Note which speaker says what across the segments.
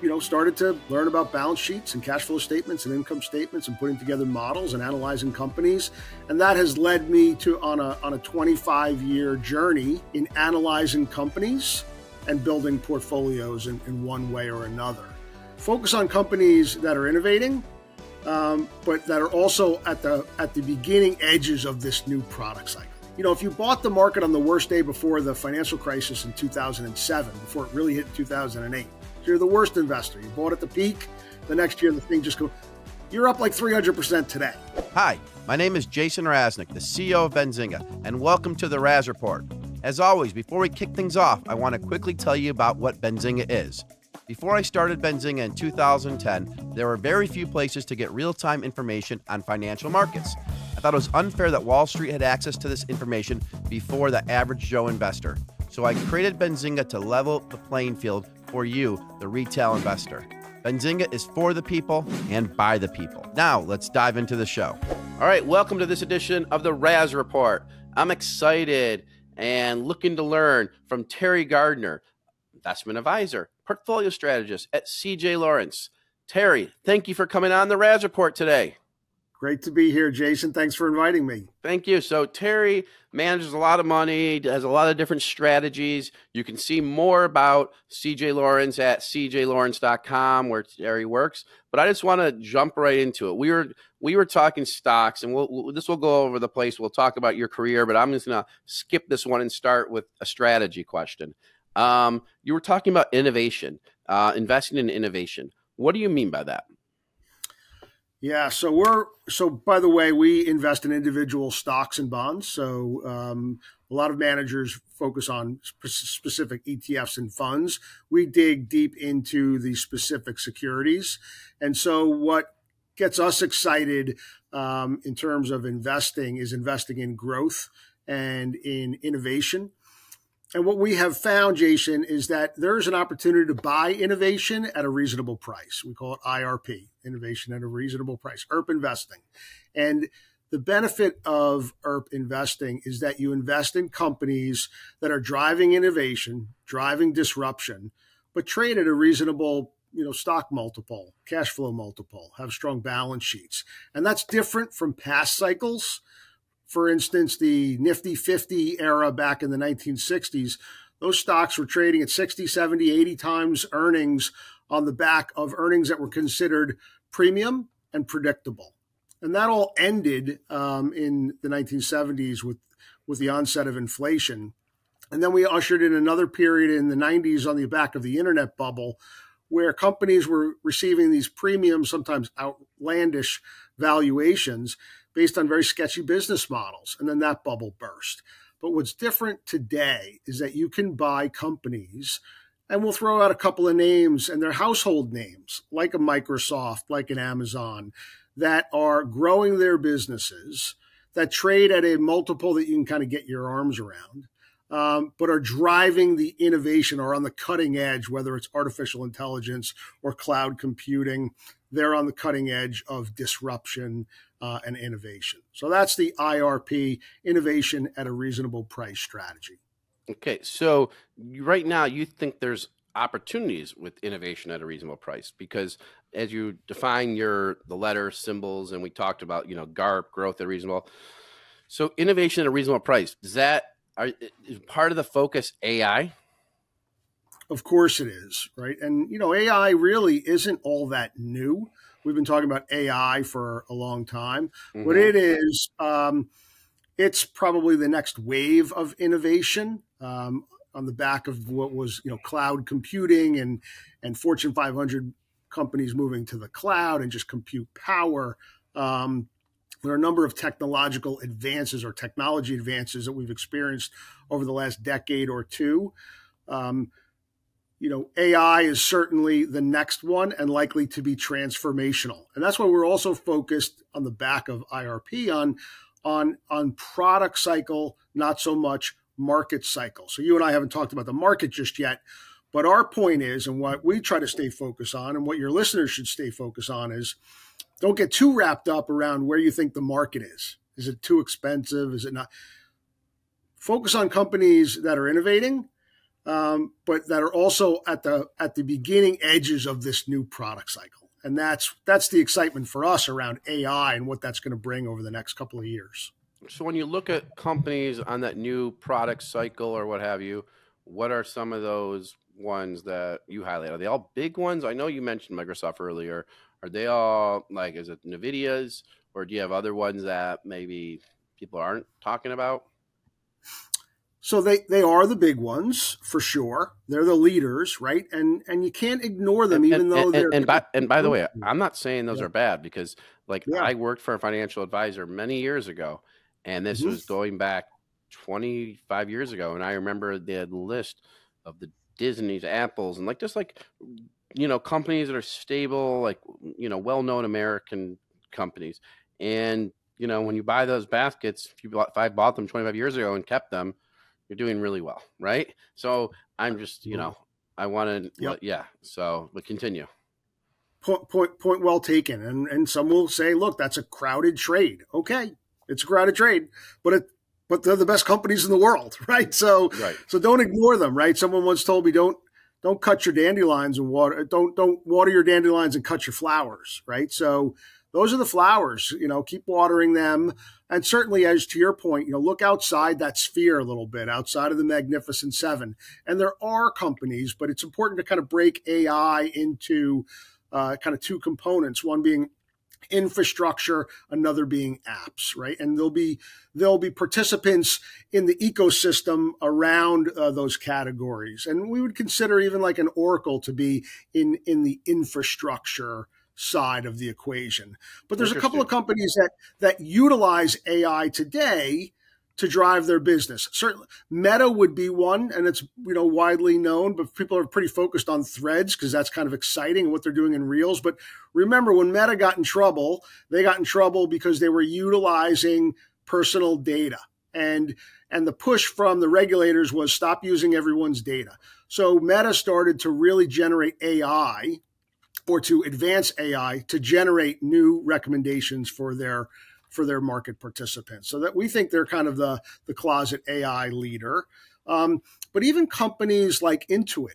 Speaker 1: you know, started to learn about balance sheets and cash flow statements and income statements and putting together models and analyzing companies. And that has led me to on a on a 25 year journey in analyzing companies and building portfolios in, in one way or another. Focus on companies that are innovating, um, but that are also at the at the beginning edges of this new product cycle you know, if you bought the market on the worst day before the financial crisis in 2007, before it really hit 2008, you're the worst investor. You bought at the peak. The next year, the thing just goes. You're up like 300% today.
Speaker 2: Hi, my name is Jason Raznick, the CEO of Benzinga, and welcome to the Raz Report. As always, before we kick things off, I want to quickly tell you about what Benzinga is. Before I started Benzinga in 2010, there were very few places to get real time information on financial markets. I thought it was unfair that Wall Street had access to this information before the average Joe investor. So I created Benzinga to level the playing field for you, the retail investor. Benzinga is for the people and by the people. Now, let's dive into the show. All right, welcome to this edition of the Raz Report. I'm excited and looking to learn from Terry Gardner, investment advisor, portfolio strategist at CJ Lawrence. Terry, thank you for coming on the Raz Report today.
Speaker 1: Great to be here, Jason. Thanks for inviting me.
Speaker 2: Thank you. So, Terry manages a lot of money, has a lot of different strategies. You can see more about CJ Lawrence at cjlawrence.com where Terry works. But I just want to jump right into it. We were we were talking stocks, and we'll, this will go over the place. We'll talk about your career, but I'm just going to skip this one and start with a strategy question. Um, you were talking about innovation, uh, investing in innovation. What do you mean by that?
Speaker 1: Yeah, so we're so. By the way, we invest in individual stocks and bonds. So um, a lot of managers focus on spe- specific ETFs and funds. We dig deep into the specific securities, and so what gets us excited um, in terms of investing is investing in growth and in innovation. And what we have found, Jason, is that there's an opportunity to buy innovation at a reasonable price. We call it IRP, innovation at a reasonable price, IRP investing. And the benefit of IRP investing is that you invest in companies that are driving innovation, driving disruption, but trade at a reasonable you know stock multiple cash flow multiple have strong balance sheets and that's different from past cycles for instance, the Nifty 50 era back in the 1960s, those stocks were trading at 60, 70, 80 times earnings on the back of earnings that were considered premium and predictable. And that all ended um, in the 1970s with, with the onset of inflation. And then we ushered in another period in the 90s on the back of the internet bubble where companies were receiving these premium, sometimes outlandish valuations based on very sketchy business models. And then that bubble burst. But what's different today is that you can buy companies, and we'll throw out a couple of names, and they're household names, like a Microsoft, like an Amazon, that are growing their businesses, that trade at a multiple that you can kind of get your arms around. Um, but are driving the innovation or on the cutting edge, whether it's artificial intelligence or cloud computing. They're on the cutting edge of disruption uh, and innovation. So that's the IRP, innovation at a reasonable price strategy.
Speaker 2: Okay, so right now you think there's opportunities with innovation at a reasonable price because as you define your the letter symbols and we talked about you know GARP growth at reasonable. So innovation at a reasonable price does that are is part of the focus AI?
Speaker 1: Of course it is, right? And you know AI really isn't all that new. We've been talking about AI for a long time. Mm-hmm. What it is, um, it's probably the next wave of innovation um, on the back of what was, you know, cloud computing and and Fortune 500 companies moving to the cloud and just compute power. Um, there are a number of technological advances or technology advances that we've experienced over the last decade or two. Um, you know, AI is certainly the next one and likely to be transformational. And that's why we're also focused on the back of IRP on on on product cycle, not so much market cycle. So you and I haven't talked about the market just yet, but our point is and what we try to stay focused on and what your listeners should stay focused on is don't get too wrapped up around where you think the market is. Is it too expensive? Is it not? Focus on companies that are innovating um, but that are also at the at the beginning edges of this new product cycle. And that's that's the excitement for us around AI and what that's going to bring over the next couple of years.
Speaker 2: So when you look at companies on that new product cycle or what have you, what are some of those ones that you highlight? Are they all big ones? I know you mentioned Microsoft earlier. Are they all like is it Nvidia's or do you have other ones that maybe people aren't talking about?
Speaker 1: So they, they are the big ones for sure. They're the leaders, right? And and you can't ignore them,
Speaker 2: and,
Speaker 1: even
Speaker 2: and,
Speaker 1: though
Speaker 2: and,
Speaker 1: they're.
Speaker 2: And by, and by the way, I'm not saying those
Speaker 1: Yeah.
Speaker 2: are bad because, like,
Speaker 1: Yeah.
Speaker 2: I worked for a financial advisor many years ago, and this
Speaker 1: Mhm.
Speaker 2: was going back 25 years ago, and I remember they had a list of the Disney's, Apples, and like just like you know companies that are stable, like you know well-known American companies, and you know when you buy those baskets, if you bought, if I bought them 25 years ago and kept them, you're doing really well, right? So I'm just you mm-hmm. know I want to
Speaker 1: Yep.
Speaker 2: yeah. So but continue.
Speaker 1: point, point, point well taken. And and some will say, look, that's a crowded trade. Okay, it's a crowded trade, but it but they're the best companies in the world, right? So
Speaker 2: Right.
Speaker 1: so don't ignore them, right? Someone once told me don't don't cut your dandelions and water don't don't water your dandelions and cut your flowers, right? So those are the flowers, you know, keep watering them. And certainly as to your point, you know, look outside that sphere a little bit, outside of the magnificent seven. And there are companies, but it's important to kind of break AI into uh, kind of two components, one being infrastructure another being apps right? And there'll be there'll be participants in the ecosystem around uh, those categories. And we would consider even like an Oracle to be in in the infrastructure side of the equation. But there's a couple of companies that that utilize ai today to drive their business. Certainly, Meta would be one, and it's you know widely known, but people are pretty focused on Threads because that's kind of exciting what they're doing in Reels. But remember, when Meta got in trouble, they got in trouble because they were utilizing personal data, and and the push from the regulators was stop using everyone's data. So Meta started to really generate AI or to advance AI to generate new recommendations for their for their market participants. So that we think they're kind of the the closet AI leader. Um, but even companies like Intuit,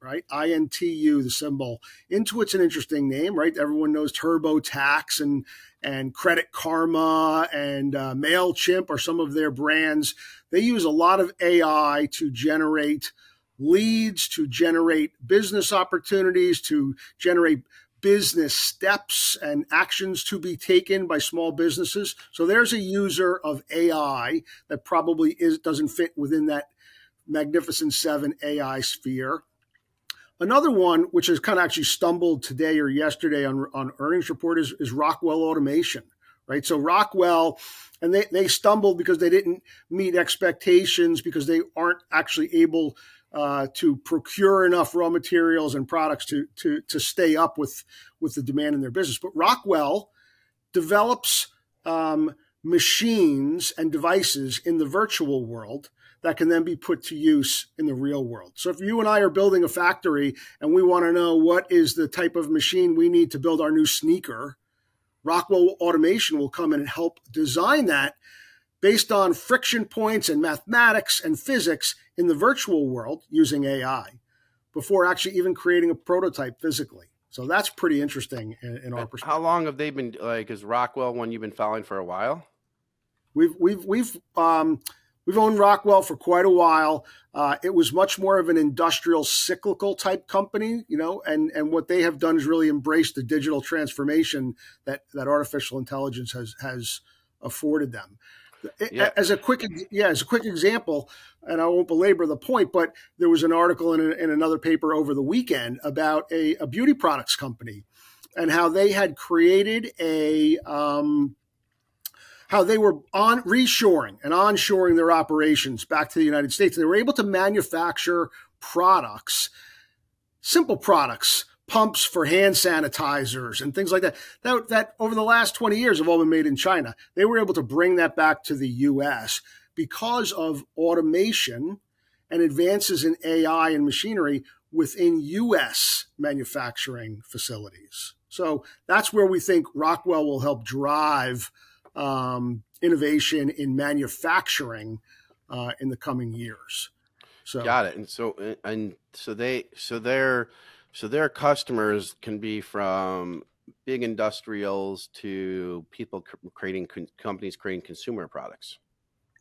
Speaker 1: right? INTU, the symbol. Intuit's an interesting name, right? Everyone knows TurboTax and and Credit Karma and uh, Mailchimp are some of their brands. They use a lot of AI to generate leads, to generate business opportunities, to generate business steps and actions to be taken by small businesses. So there's a user of AI that probably is doesn't fit within that magnificent seven AI sphere. Another one, which has kind of actually stumbled today or yesterday on, on earnings report, is, is Rockwell Automation, right? So Rockwell, and they, they stumbled because they didn't meet expectations because they aren't actually able uh, to procure enough raw materials and products to to to stay up with with the demand in their business. But Rockwell develops um, machines and devices in the virtual world that can then be put to use in the real world. So if you and I are building a factory and we want to know what is the type of machine we need to build our new sneaker, Rockwell Automation will come in and help design that based on friction points and mathematics and physics in the virtual world using AI before actually even creating a prototype physically. So that's pretty interesting in, in our perspective.
Speaker 2: How long have they been like? Is Rockwell one you've been following for a while?
Speaker 1: We've we've we've um, we've owned Rockwell for quite a while. Uh, it was much more of an industrial cyclical type company, you know, and and what they have done is really embraced the digital transformation that that artificial intelligence has has afforded them.
Speaker 2: Yeah.
Speaker 1: As a quick, yeah, as a quick example, and I won't belabor the point, but there was an article in, a, in another paper over the weekend about a, a beauty products company and how they had created a um, how they were on reshoring and onshoring their operations back to the United States. They were able to manufacture products, simple products, pumps for hand sanitizers and things like that. That, that over the last 20 years have all been made in China. They were able to bring that back to the US because of automation and advances in AI and machinery within US manufacturing facilities. So that's where we think Rockwell will help drive um, innovation in manufacturing uh, in the coming years. So
Speaker 2: got it. And so and so they so their so their customers can be from big industrials to people creating companies creating consumer products.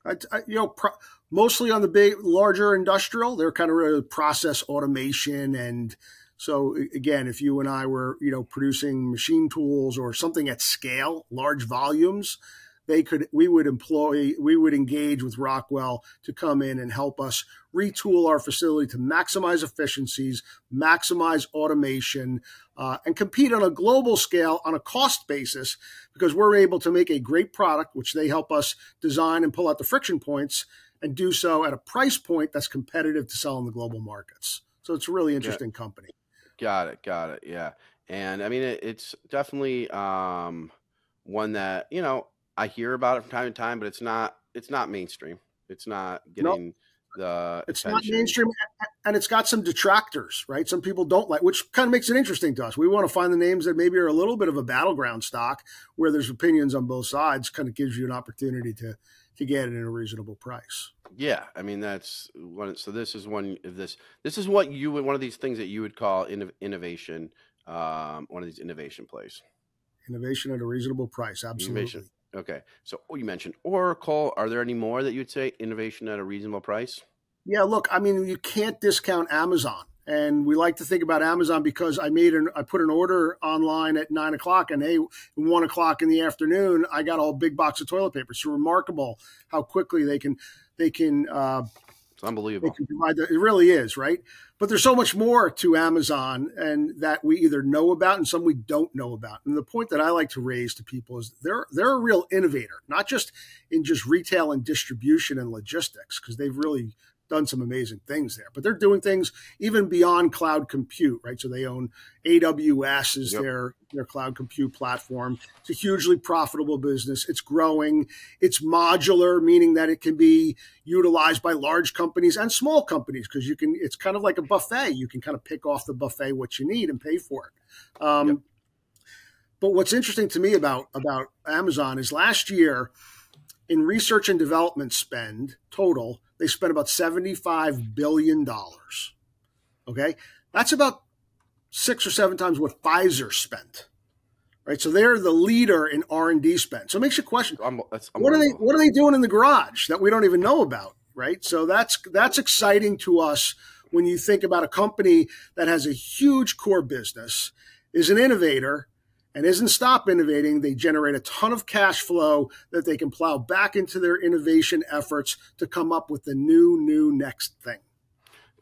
Speaker 1: I, I, you know, pro- mostly on the big, larger industrial, they're kind of really process automation and so again, if you and I were, you know, producing machine tools or something at scale, large volumes, they could we would employ we would engage with Rockwell to come in and help us retool our facility to maximize efficiencies, maximize automation, uh, and compete on a global scale on a cost basis because we're able to make a great product, which they help us design and pull out the friction points and do so at a price point that's competitive to sell in the global markets. So it's a really interesting yeah. company.
Speaker 2: Got it. Got it. Yeah. And I mean, it, it's definitely um, one that, you know, I hear about it from time to time, but it's not, it's not mainstream. It's not getting nope. the,
Speaker 1: it's attention. not mainstream and it's got some detractors, right? Some people don't like, which kind of makes it interesting to us. We want to find the names that maybe are a little bit of a battleground stock where there's opinions on both sides, kind of gives you an opportunity to, to get it at a reasonable price.
Speaker 2: Yeah, I mean that's one. So this is one of this. This is what you would one of these things that you would call innovation. Um, one of these innovation plays.
Speaker 1: Innovation at a reasonable price. Absolutely. Innovation.
Speaker 2: Okay. So oh, you mentioned Oracle. Are there any more that you'd say innovation at a reasonable price?
Speaker 1: Yeah. Look, I mean, you can't discount Amazon. And we like to think about Amazon because I made an I put an order online at nine o'clock, and hey, one o'clock in the afternoon, I got a whole big box of toilet paper. It's remarkable how quickly they can they can. Uh,
Speaker 2: it's unbelievable. They can
Speaker 1: provide the, it really is right. But there's so much more to Amazon, and that we either know about and some we don't know about. And the point that I like to raise to people is they're they're a real innovator, not just in just retail and distribution and logistics, because they've really done some amazing things there. But they're doing things even beyond cloud compute, right? So they own AWS is yep. their their cloud compute platform. It's a hugely profitable business. It's growing. It's modular, meaning that it can be utilized by large companies and small companies because you can. It's kind of like a buffet. You can kind of pick off the buffet what you need and pay for it. Um, yep. But what's interesting to me about about Amazon is last year in research and development spend total they spent about $75 billion. Okay. That's about six or seven times what Pfizer spent. Right. So they're the leader in R and D spend. So it makes you question what are they what are they doing in the garage that we don't even know about? Right. So that's that's exciting to us when you think about a company that has a huge core business, is an innovator, and isn't stop innovating. They generate a ton of cash flow that they can plow back into their innovation efforts to come up with the new, new next thing.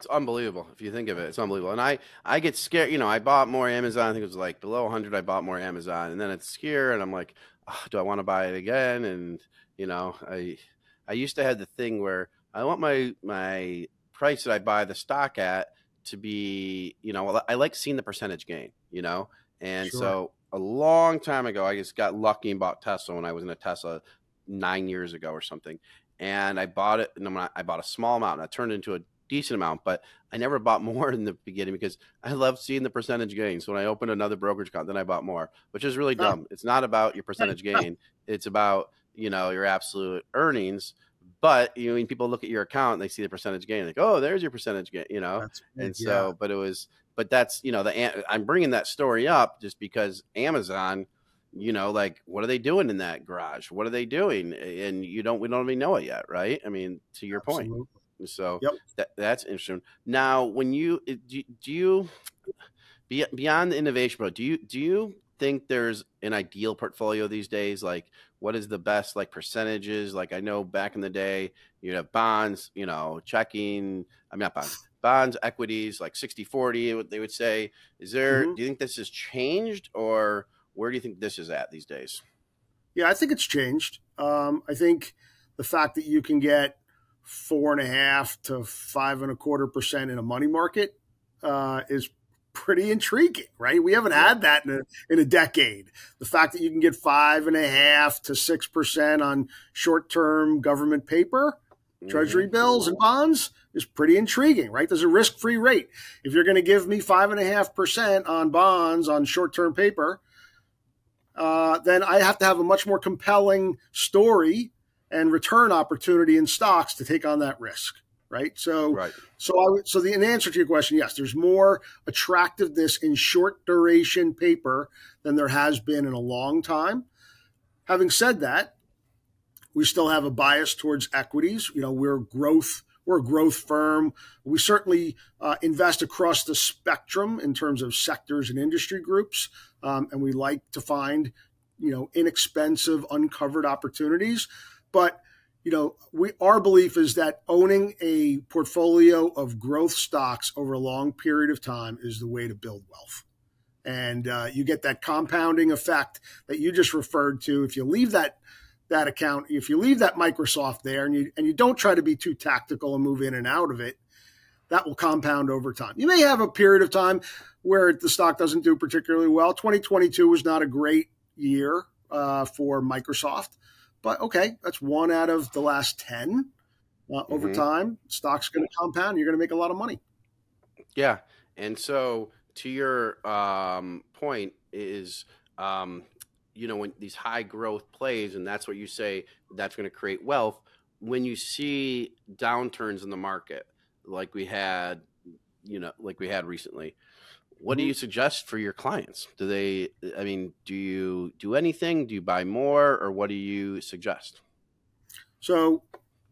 Speaker 2: It's unbelievable if you think of it. It's unbelievable. And I, I get scared. You know, I bought more Amazon. I think it was like below 100. I bought more Amazon, and then it's here, and I'm like, oh, do I want to buy it again? And you know, I, I used to have the thing where I want my my price that I buy the stock at to be, you know, I like seeing the percentage gain. You know, and sure. so a long time ago. I just got lucky and bought Tesla when I was in a Tesla nine years ago or something. And I bought it, and I bought a small amount, and I turned it into a decent amount, but I never bought more in the beginning because I love seeing the percentage gain. So when I opened another brokerage account, then I bought more, which is really dumb. It's not about your percentage gain; it's about you know your absolute earnings. But you know, when people look at your account and they see the percentage gain, like, oh, there's your percentage gain, you know. and so, but it was but that's you know the I'm bringing that story up just because Amazon, you know, like what are they doing in that garage? What are they doing? And you don't we don't even know it yet, right? I mean, to your Absolutely. point. So yep. that that's interesting. Now, when you do, do you beyond the innovation, bro, do you do you think there's an ideal portfolio these days? Like, what is the best like percentages? Like, I know back in the day, you have bonds, you know, checking. I'm mean, not bonds, bonds, equities, like 60 40, they would say. Is there, mm-hmm. do you think this has changed or where do you think this is at these days?
Speaker 1: Yeah, I think it's changed. Um, I think the fact that you can get four and a half to five and a quarter percent in a money market uh, is pretty intriguing, right? We haven't had that in a, in a decade. The fact that you can get five and a half to six percent on short term government paper Treasury mm-hmm. bills and bonds is pretty intriguing, right? There's a risk free rate. If you're going to give me five and a half percent on bonds on short term paper, uh, then I have to have a much more compelling story and return opportunity in stocks to take on that risk, right? So,
Speaker 2: right.
Speaker 1: so I would, so the in answer to your question, yes, there's more attractiveness in short duration paper than there has been in a long time. Having said that, we still have a bias towards equities. You know, we're growth. We're a growth firm. We certainly uh, invest across the spectrum in terms of sectors and industry groups, um, and we like to find, you know, inexpensive, uncovered opportunities. But you know, we our belief is that owning a portfolio of growth stocks over a long period of time is the way to build wealth. And uh, you get that compounding effect that you just referred to. If you leave that that account, if you leave that Microsoft there and you and you don't try to be too tactical and move in and out of it, that will compound over time. You may have a period of time where the stock doesn't do particularly well. 2022 was not a great year uh, for Microsoft but okay, that's one out of the last 10 uh, over mm-hmm. time. Stock's going to compound. You're going to make a lot of money.
Speaker 2: Yeah. And so, to your um, point, is um, you know when these high growth plays, and that's what you say that's going to create wealth. When you see downturns in the market, like we had, you know, like we had recently, what do mm-hmm. you suggest for your clients? Do they, I mean, do you do anything? Do you buy more or what do you suggest?
Speaker 1: So,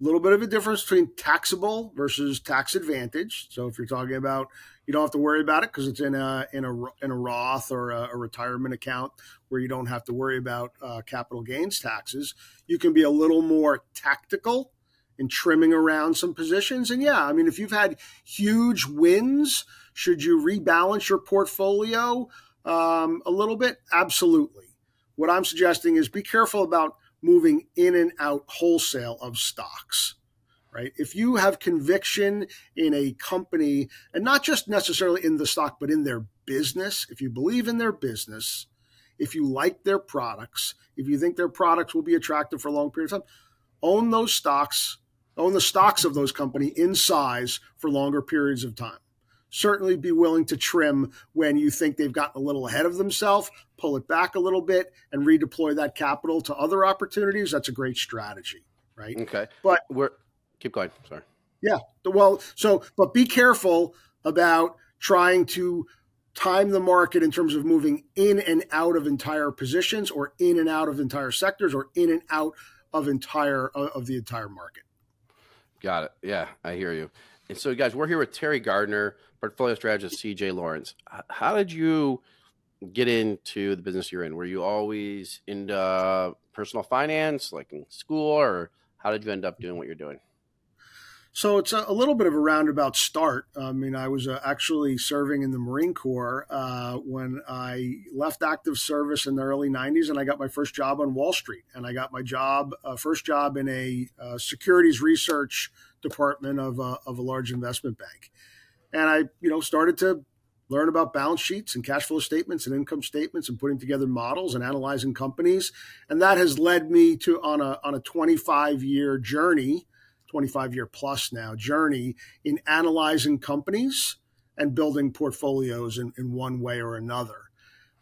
Speaker 1: little bit of a difference between taxable versus tax advantage. So, if you're talking about, you don't have to worry about it because it's in a in a in a Roth or a, a, retirement account where you don't have to worry about uh, capital gains taxes. You can be a little more tactical in trimming around some positions. And yeah, I mean, if you've had huge wins should you rebalance your portfolio um, a little bit? Absolutely. What I'm suggesting is be careful about moving in and out wholesale of stocks right? If you have conviction in a company, and not just necessarily in the stock, but in their business, if you believe in their business, if you like their products, if you think their products will be attractive for a long period of time, own those stocks, own the stocks of those company in size for longer periods of time certainly be willing to trim when you think they've gotten a little ahead of themselves, pull it back a little bit, and redeploy that capital to other opportunities. That's a great strategy, right?
Speaker 2: Okay.
Speaker 1: But
Speaker 2: we're keep going. Sorry.
Speaker 1: Yeah. Well, so but be careful about trying to time the market in terms of moving in and out of entire positions or in and out of entire sectors or in and out of entire uh, of the entire market.
Speaker 2: Got it. Yeah, I hear you. And so, guys, we're here with Terry Gardner, portfolio strategist CJ Lawrence. How did you get into the business you're in? Were you always into personal finance, like in school, or how did you end up doing what you're doing?
Speaker 1: So it's a, little bit of a roundabout start. I mean, I was uh, actually serving in the Marine Corps uh, when I left active service in the early 90s, and I got my first job on Wall Street. And I got my job, uh, first job in a uh, securities research department of a, of a large investment bank. And I, you know, started to learn about balance sheets and cash flow statements and income statements and putting together models and analyzing companies. And that has led me to on a on a 25 year journey, 25 year plus now journey in analyzing companies and building portfolios in, in one way or another.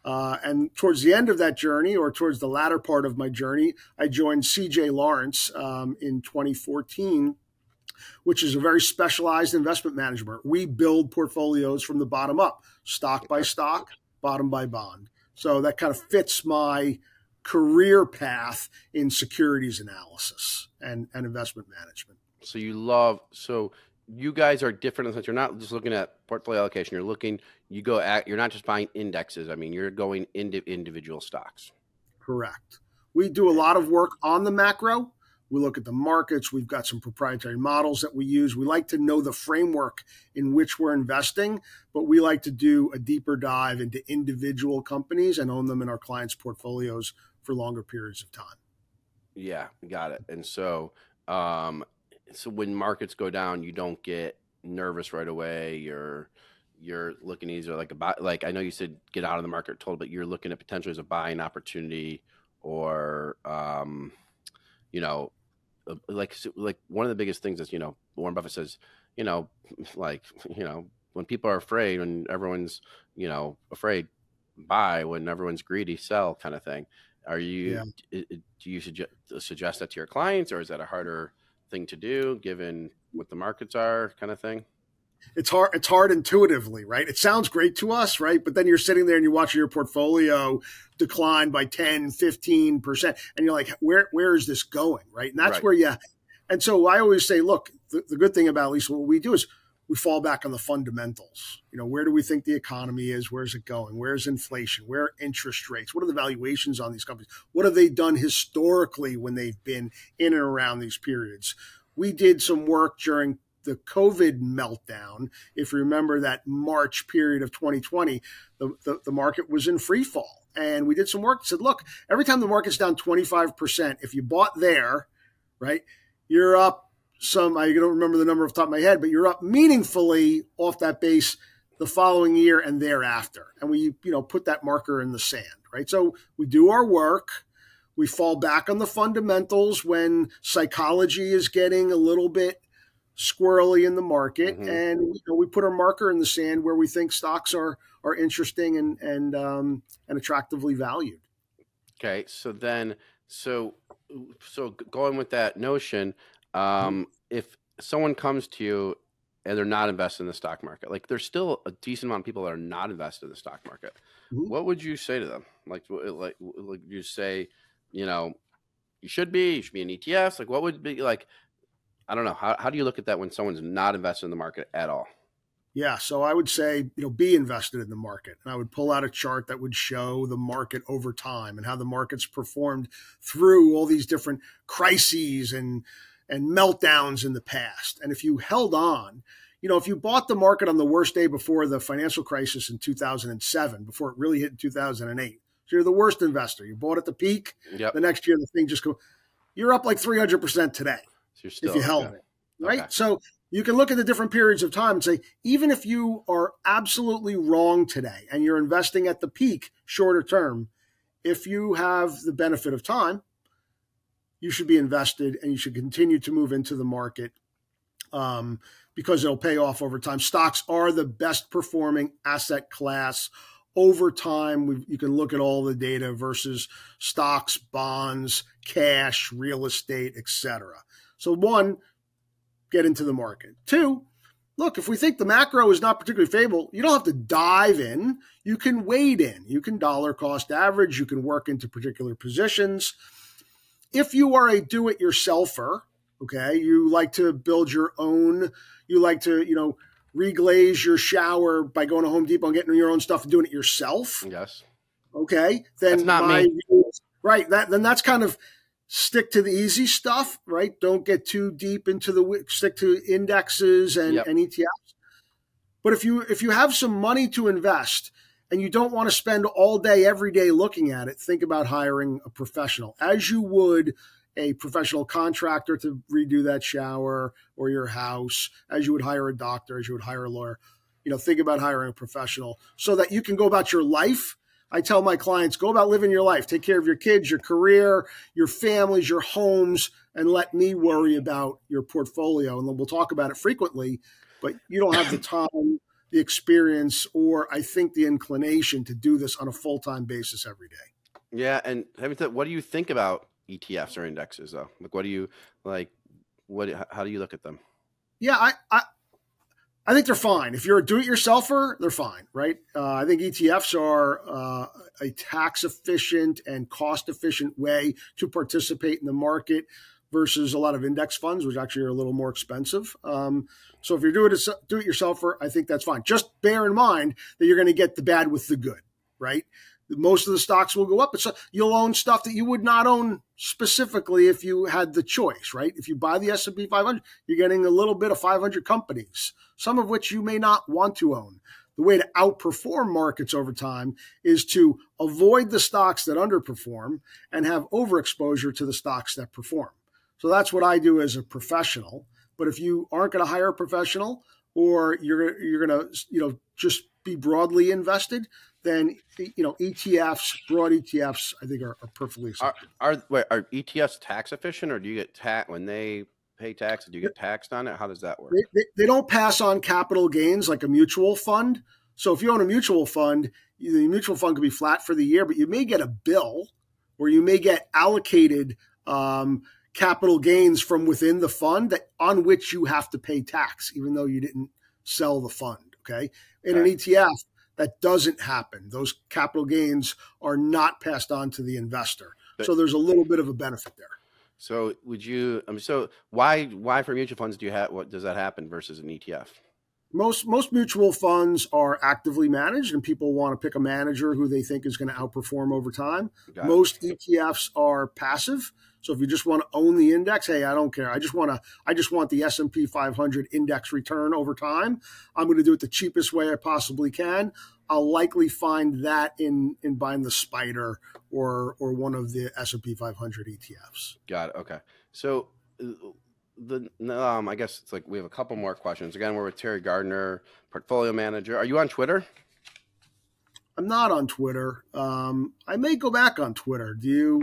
Speaker 1: Uh, and towards the end of that journey, or towards the latter part of my journey, I joined CJ Lawrence um, in 2014 which is a very specialized investment management. We build portfolios from the bottom up, stock by stock, bottom by bond. So that kind of fits my career path in securities analysis and, and investment management.
Speaker 2: So you love so you guys are different in the sense you're not just looking at portfolio allocation. You're looking, you go at, you're not just buying indexes. I mean, you're going into individual stocks.
Speaker 1: Correct. We do a lot of work on the macro, we look at the markets. We've got some proprietary models that we use. We like to know the framework in which we're investing, but we like to do a deeper dive into individual companies and own them in our clients' portfolios for longer periods of time.
Speaker 2: Yeah, got it. And so, um, so when markets go down, you don't get nervous right away. You're you're looking either like a buy, like I know you said get out of the market told, but you're looking at potentially as a buying opportunity or um, you know Uh, like like one of the biggest things is you know Warren Buffett says you know like you know when people are afraid when everyone's you know afraid buy when everyone's greedy sell kind of thing are you yeah. do you suggest, suggest that to your clients or is that a harder thing to do given what the markets are, kind of thing?
Speaker 1: It's hard. It's hard intuitively, right? It sounds great to us, right? But then you're sitting there and you're watching your portfolio decline by 10, 15 percent, and you're like, where where is this going, right? And that's right. where you. And so I always say, look, the, the good thing about at least what we do is we fall back on the fundamentals. You know, where do we think the economy is? Where's it going? Where's inflation? Where are interest rates? What are the valuations on these companies? What have they done historically when they've been in and around these periods? We did some work during the COVID meltdown. If you remember that March period of 2020, the, the, the market was in free fall. And we did some work, said, look, every time the market's down 25%, if you bought there, right, you're up some, I don't remember the number off the top of my head, but you're up meaningfully off that base the following year and thereafter. And we, you know, put that marker in the sand, right? So we do our work. We fall back on the fundamentals when psychology is getting a little bit squirrely in the market, mm-hmm. and you know, we put our marker in the sand where we think stocks are are interesting and and um, and attractively valued.
Speaker 2: Okay, so then so so going with that notion, Mm-hmm. Um, if someone comes to you and they're not invested in the stock market, like there's still a decent amount of people that are not invested in the stock market. Mm-hmm. What would you say to them? Like, like, like you say, you know, you should be, you should be in ETFs. Like, what would be like? I don't know. How, how do you look at that when someone's not invested in the market at all?
Speaker 1: Yeah, so I would say, you know, be invested in the market. And I would pull out a chart that would show the market over time and how the market's performed through all these different crises and and meltdowns in the past. And if you held on, you know, if you bought the market on the worst day before the financial crisis in 2007, before it really hit in 2008, so you're the worst investor. You bought at the peak. Yep. The next year, the thing just go. You're up like 300% today so still, if you held okay. it, right? Okay. So you can look at the different periods of time and say, even if you are absolutely wrong today and you're investing at the peak shorter term, if you have the benefit of time, you should be invested and you should continue to move into the market um, because it'll pay off over time. Stocks are the best performing asset class over time. You can look at all the data versus stocks, bonds, cash, real estate, etc. So one, get into the market. Two, look, if we think the macro is not particularly favorable, you don't have to dive in. You can wade in. You can dollar cost average. You can work into particular positions if you are a do it yourselfer, okay, you like to build your own, you like to, you know, reglaze your shower by going to Home Depot and getting your own stuff and doing it yourself.
Speaker 2: Yes.
Speaker 1: Okay. Then
Speaker 2: that's not me.
Speaker 1: right. That then that's kind of stick to the easy stuff, right? Don't get too deep into the stick to indexes and, yep. and ETFs. But if you if you have some money to invest and you don't want to spend all day, every day looking at it, think about hiring a professional as you would a professional contractor to redo that shower or your house, as you would hire a doctor, as you would hire a lawyer. You know, think about hiring a professional so that you can go about your life. I tell my clients, go about living your life, take care of your kids, your career, your families, your homes, and let me worry about your portfolio. And we'll talk about it frequently, but you don't have the time the experience or I think the inclination to do this on a full time basis every day.
Speaker 2: Yeah, and having said, what do you think about ETFs or indexes though? Like, what do you like? What? How do you look at them?
Speaker 1: Yeah, I, I I think they're fine. If you're a do-it-yourselfer, they're fine, right? Uh, I think ETFs are uh, a tax efficient and cost efficient way to participate in the market versus a lot of index funds, which actually are a little more expensive. Um, so if you're doing it do it yourselfer, I think that's fine. Just bear in mind that you're going to get the bad with the good, right? Most of the stocks will go up, but uh, so you'll own stuff that you would not own specifically if you had the choice, right? If you buy the S&P 500, you're getting a little bit of 500 companies, some of which you may not want to own. The way to outperform markets over time is to avoid the stocks that underperform and have overexposure to the stocks that perform. So that's what I do as a professional. But if you aren't going to hire a professional or you're you're going to you know just be broadly invested, then you know ETFs, broad ETFs, I think are, are perfectly acceptable.
Speaker 2: Are are, wait, are ETFs tax efficient, or do you get tax when they pay tax? Do you get taxed on it? How does that work?
Speaker 1: They, they, they don't pass on capital gains like a mutual fund. So if you own a mutual fund, the mutual fund could be flat for the year, but you may get a bill, or you may get allocated. Um, capital gains from within the fund that on which you have to pay tax, even though you didn't sell the fund. Okay. In an ETF, that doesn't happen. Those capital gains are not passed on to the investor. But, so there's a little bit of a benefit there.
Speaker 2: So would you? I mean, so why why for mutual funds do you have what does that happen versus an ETF?
Speaker 1: Most most mutual funds are actively managed and people want to pick a manager who they think is going to outperform over time. Got most it. etfs are passive. So if you just want to own the index hey i don't care. I just want to i just want the s&p 500 index return over time. I'm going to do it the cheapest way i possibly can. I'll likely find that in in buying the SPDR or or one of the s&p 500 etfs
Speaker 2: got it. Okay. So uh, the um, I guess it's like we have a couple more questions. Again, we're with Terry Gardner, portfolio manager. Are you on Twitter?
Speaker 1: I'm not on Twitter. Um, I may go back on Twitter. Do you?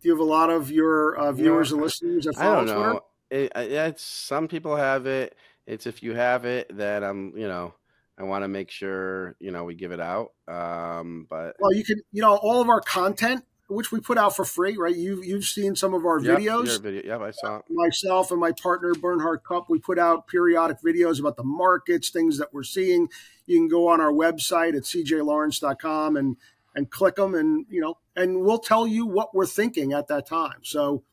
Speaker 1: Do you have a lot of your uh, viewers and listeners that follow I don't know.
Speaker 2: It, it's some people have it. It's if you have it that I'm, you know, I want to make sure you know we give it out. Um, but
Speaker 1: well, you can, you know, all of our content which we put out for free, right? You've you've seen some of our yep, videos.
Speaker 2: Video. Yep, I saw. It.
Speaker 1: Myself and my partner Bernhard Cup, we put out periodic videos about the markets, things that we're seeing. You can go on our website at cjlawrence.com and and click them, and you know, and we'll tell you what we're thinking at that time. So,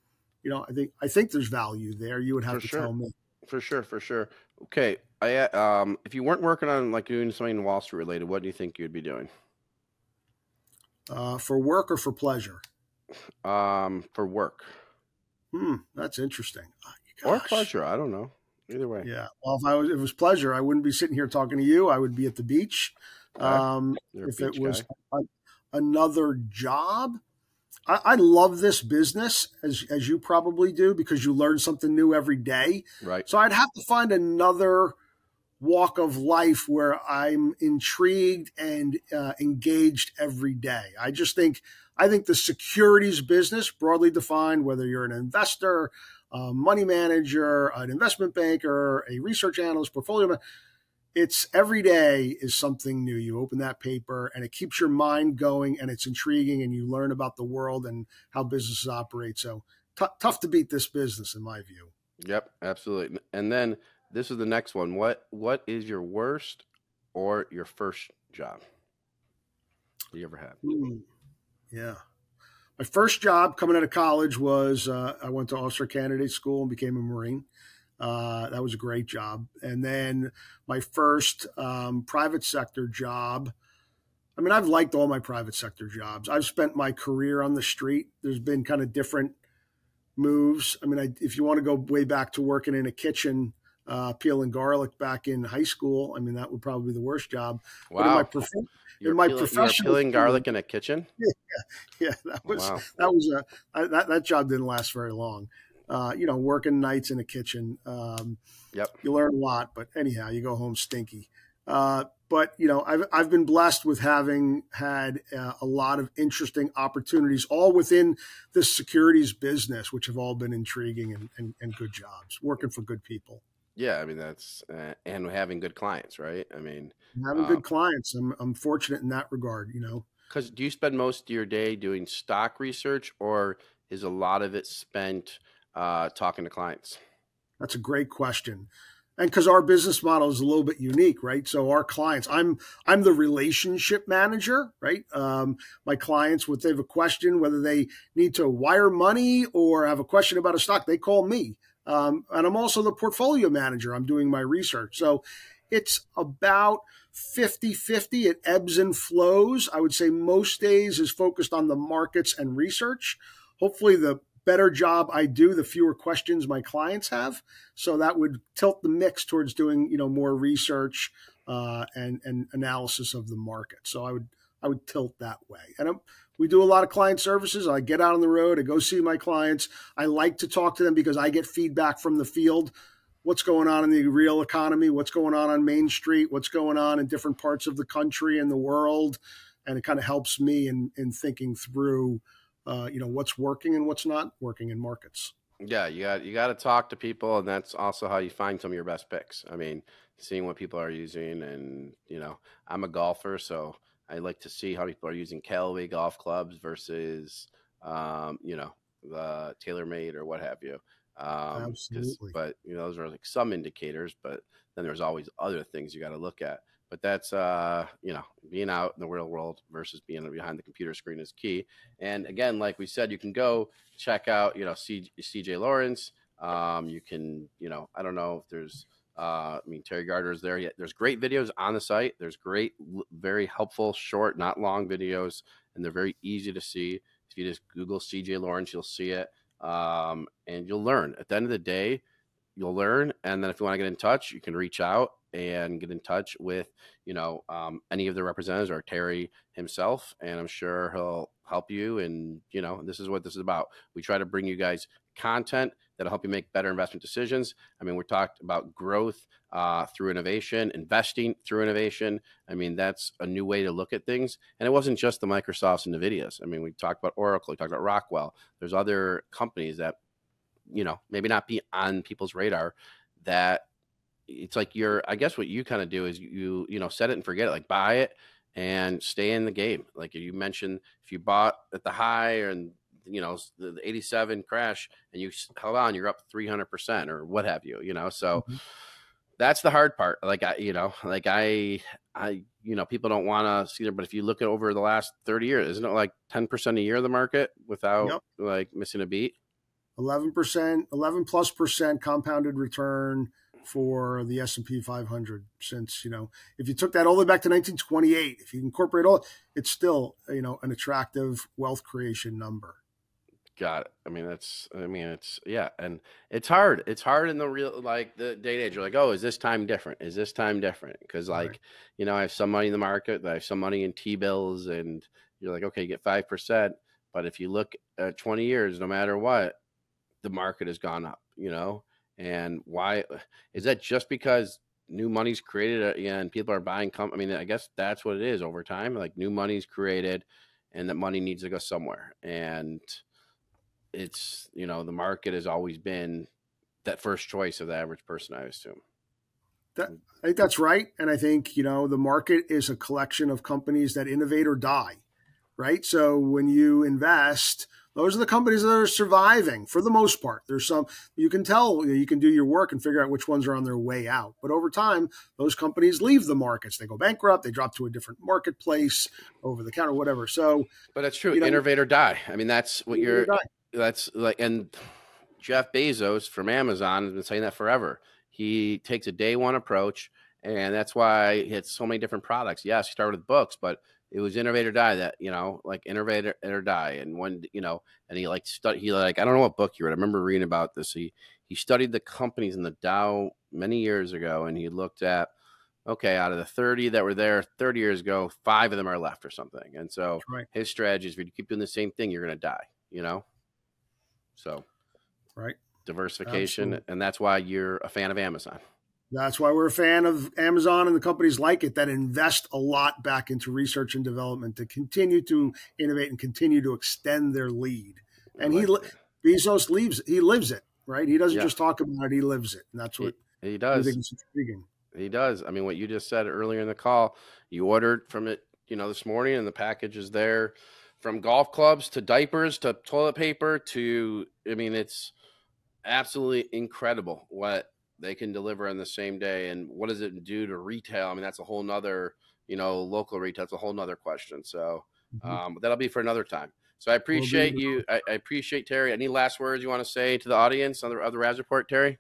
Speaker 1: you know, I think I think there's value there. You would have for to
Speaker 2: sure.
Speaker 1: tell me.
Speaker 2: For sure, for sure. Okay, I um, if you weren't working on like doing something Wall Street related, what do you think you'd be doing?
Speaker 1: Uh, for work or for pleasure?
Speaker 2: Um, for work.
Speaker 1: Hmm, that's interesting.
Speaker 2: Oh, or pleasure, I don't know. Either way.
Speaker 1: Yeah. Well, if I was, if it was pleasure, I wouldn't be sitting here talking to you. I would be at the beach. Um, if it was a, another job, I, I, love this business as as you probably do because you learn something new every day.
Speaker 2: Right.
Speaker 1: So I'd have to find another walk of life where I'm intrigued and uh, engaged every day. I just think I think the securities business, broadly defined, whether you're an investor, a money manager, an investment banker, a research analyst, portfolio, it's every day is something new. You open that paper and it keeps your mind going and it's intriguing and you learn about the world and how businesses operate. So t- tough to beat this business, in my view.
Speaker 2: Yep, absolutely. And then this is the next one. What what is your worst or your first job you ever had?
Speaker 1: Mm, yeah. My first job coming out of college was uh, I went to officer candidate school and became a Marine. Uh, that was a great job. And then my first um, private sector job. I mean, I've liked all my private sector jobs. I've spent my career on the street. There's been kind of different moves. I mean, I, if you want to go way back to working in a kitchen uh, peeling garlic back in high school. I mean, that would probably be the worst job.
Speaker 2: Wow. But in my, prof- in my peel- professional peeling garlic in a kitchen.
Speaker 1: Yeah, yeah, that was wow. that was a that that job didn't last very long. Uh, you know, working nights in a kitchen. Um,
Speaker 2: yep.
Speaker 1: You learn a lot, but anyhow, you go home stinky. Uh, but you know, I've I've been blessed with having had uh, a lot of interesting opportunities, all within this securities business, which have all been intriguing and, and, and good jobs, working for good people.
Speaker 2: Yeah, I mean that's uh, and having good clients, right? I mean,
Speaker 1: having um, good clients. I'm I'm fortunate in that regard, you know.
Speaker 2: Because do you spend most of your day doing stock research, or is a lot of it spent uh, talking to clients?
Speaker 1: That's a great question, and because our business model is a little bit unique, right? So our clients, I'm I'm the relationship manager, right? Um, my clients, if they have a question, whether they need to wire money or have a question about a stock, they call me. Um, and I'm also the portfolio manager. I'm doing my research. So it's about 50 50. It ebbs and flows. I would say most days is focused on the markets and research. Hopefully, the better job I do, the fewer questions my clients have. So that would tilt the mix towards doing, you know, more research uh, and and analysis of the market. So I would I would tilt that way. And I'm, we do a lot of client services. I get out on the road, I go see my clients. I like to talk to them because I get feedback from the field. What's going on in the real economy? What's going on on Main Street? What's going on in different parts of the country and the world? And it kind of helps me in in thinking through, uh, you know, what's working and what's not working in markets.
Speaker 2: Yeah, you got you got to talk to people, and that's also how you find some of your best picks. I mean, seeing what people are using, and you know, I'm a golfer, so I like to see how people are using Callaway golf clubs versus, um, you know, the TaylorMade or what have you.
Speaker 1: Um, Absolutely.
Speaker 2: But you know, those are like some indicators, but then there's always other things you got to look at. But that's uh, you know, being out in the real world versus being behind the computer screen is key. And again, like we said, you can go check out you know C- CJ Lawrence. Um, you can you know, I don't know if there's uh, I mean, Terry Gardner is there. Yet there's great videos on the site. There's great, very helpful, short, not long videos, and they're very easy to see. If you just Google CJ Lawrence, you'll see it um, and you'll learn. At the end of the day, you'll learn. And then if you want to get in touch, you can reach out and get in touch with you know um, any of the representatives or Terry himself, and I'm sure he'll help you. And you know this is what this is about. We try to bring you guys content that'll help you make better investment decisions. I mean, we talked about growth uh, through innovation, investing through innovation. I mean, that's a new way to look at things. And it wasn't just the Microsofts and NVIDIAs. I mean, we talked about Oracle, we talked about Rockwell. There's other companies that, you know, maybe not be on people's radar that it's like you're, I guess what you kind of do is you, you know, set it and forget it, like buy it and stay in the game. Like you mentioned, if you bought at the high and you know the, the 87 crash and you held on you're up 300% or what have you you know so mm-hmm. that's the hard part like i you know like i i you know people don't want to see there but if you look at over the last 30 years isn't it like 10% a year of the market without yep. like missing a beat
Speaker 1: 11% 11 plus percent compounded return for the S&P 500 since, you know, if you took that all the way back to 1928, if you incorporate all, it's still, you know, an attractive wealth creation number.
Speaker 2: Got it. I mean, that's, I mean, it's, yeah. And it's hard. It's hard in the real, like the day to age. You're like, oh, is this time different? Is this time different? Because, like, right. you know, I have some money in the market, I have some money in T bills, and you're like, okay, you get 5%. But if you look at 20 years, no matter what, the market has gone up, you know? And why is that just because new money's created uh, and people are buying? Com- I mean, I guess that's what it is over time. Like, new money's created and that money needs to go somewhere. And, it's you know the market has always been that first choice of the average person. I assume.
Speaker 1: That, I think that's right, and I think you know the market is a collection of companies that innovate or die, right? So when you invest, those are the companies that are surviving for the most part. There's some you can tell you can do your work and figure out which ones are on their way out. But over time, those companies leave the markets. They go bankrupt. They drop to a different marketplace, over the counter, whatever. So,
Speaker 2: but that's true. You know, innovate or die. I mean, that's what you're that's like and Jeff Bezos from Amazon has been saying that forever. He takes a day one approach, and that's why he had so many different products. Yes, he started with books, but it was innovate or die that you know, like innovate or die. And when you know, and he like study, he like I don't know what book you read. I remember reading about this. He he studied the companies in the Dow many years ago, and he looked at okay, out of the 30 that were there 30 years ago, five of them are left or something. And so right. his strategy is if you keep doing the same thing, you're going to die, you know? So,
Speaker 1: right,
Speaker 2: diversification, Absolutely. and that's why you're a fan of Amazon.
Speaker 1: That's why we're a fan of Amazon and the companies like it that invest a lot back into research and development to continue to innovate and continue to extend their lead. And like he that. Bezos leaves he lives it, right? He doesn't yeah. just talk about it, he lives it. And that's what
Speaker 2: he, he does. intriguing. He does. I mean, what you just said earlier in the call, you ordered from it, you know, this morning and the package is there from golf clubs to diapers to toilet paper to I mean it's absolutely incredible what they can deliver in the same day and what does it do to retail? I mean that's a whole nother, you know, local retail, that's a whole nother question. So mm-hmm. um, that'll be for another time. So I appreciate you. I, I, appreciate Terry. Any last words you want to say to the audience on the, other the Raz Report, Terry?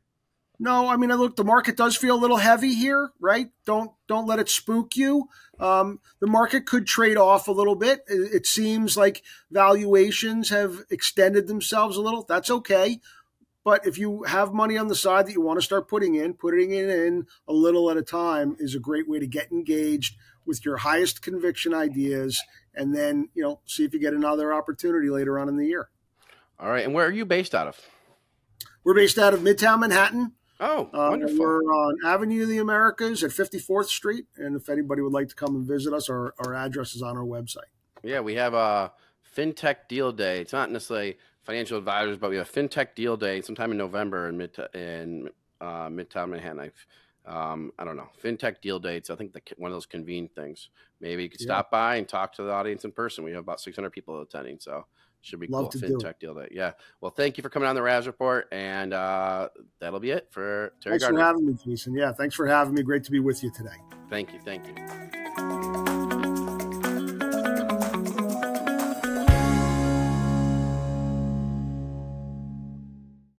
Speaker 1: No, I mean, look, the market does feel a little heavy here, right? Don't don't let it spook you. Um, the market could trade off a little bit. It, it seems like valuations have extended themselves a little. That's okay. But if you have money on the side that you want to start putting in, putting it in a little at a time is a great way to get engaged with your highest conviction ideas, and then you know see if you get another opportunity later on in the year.
Speaker 2: All right, and where are you based out of?
Speaker 1: We're based out of Midtown Manhattan.
Speaker 2: Oh, uh, wonderful.
Speaker 1: We're on Avenue of the Americas at 54th Street. And if anybody would like to come and visit us, our, our address is on our website.
Speaker 2: Yeah, we have a FinTech Deal Day. It's not necessarily financial advisors, but we have a FinTech Deal Day sometime in November in, Mid- in uh, Midtown Manhattan. I've, um, I don't know, fintech deal dates. I think the, one of those convened things. Maybe you could yeah. stop by and talk to the audience in person. We have about 600 people attending, so should be Love cool. Fintech deal date. Yeah. Well, thank you for coming on the Raz Report, and uh, that'll be it for Terry
Speaker 1: thanks
Speaker 2: Gardner.
Speaker 1: for having me, Jason. Yeah, thanks for having me. Great to be with you today.
Speaker 2: Thank you. Thank you.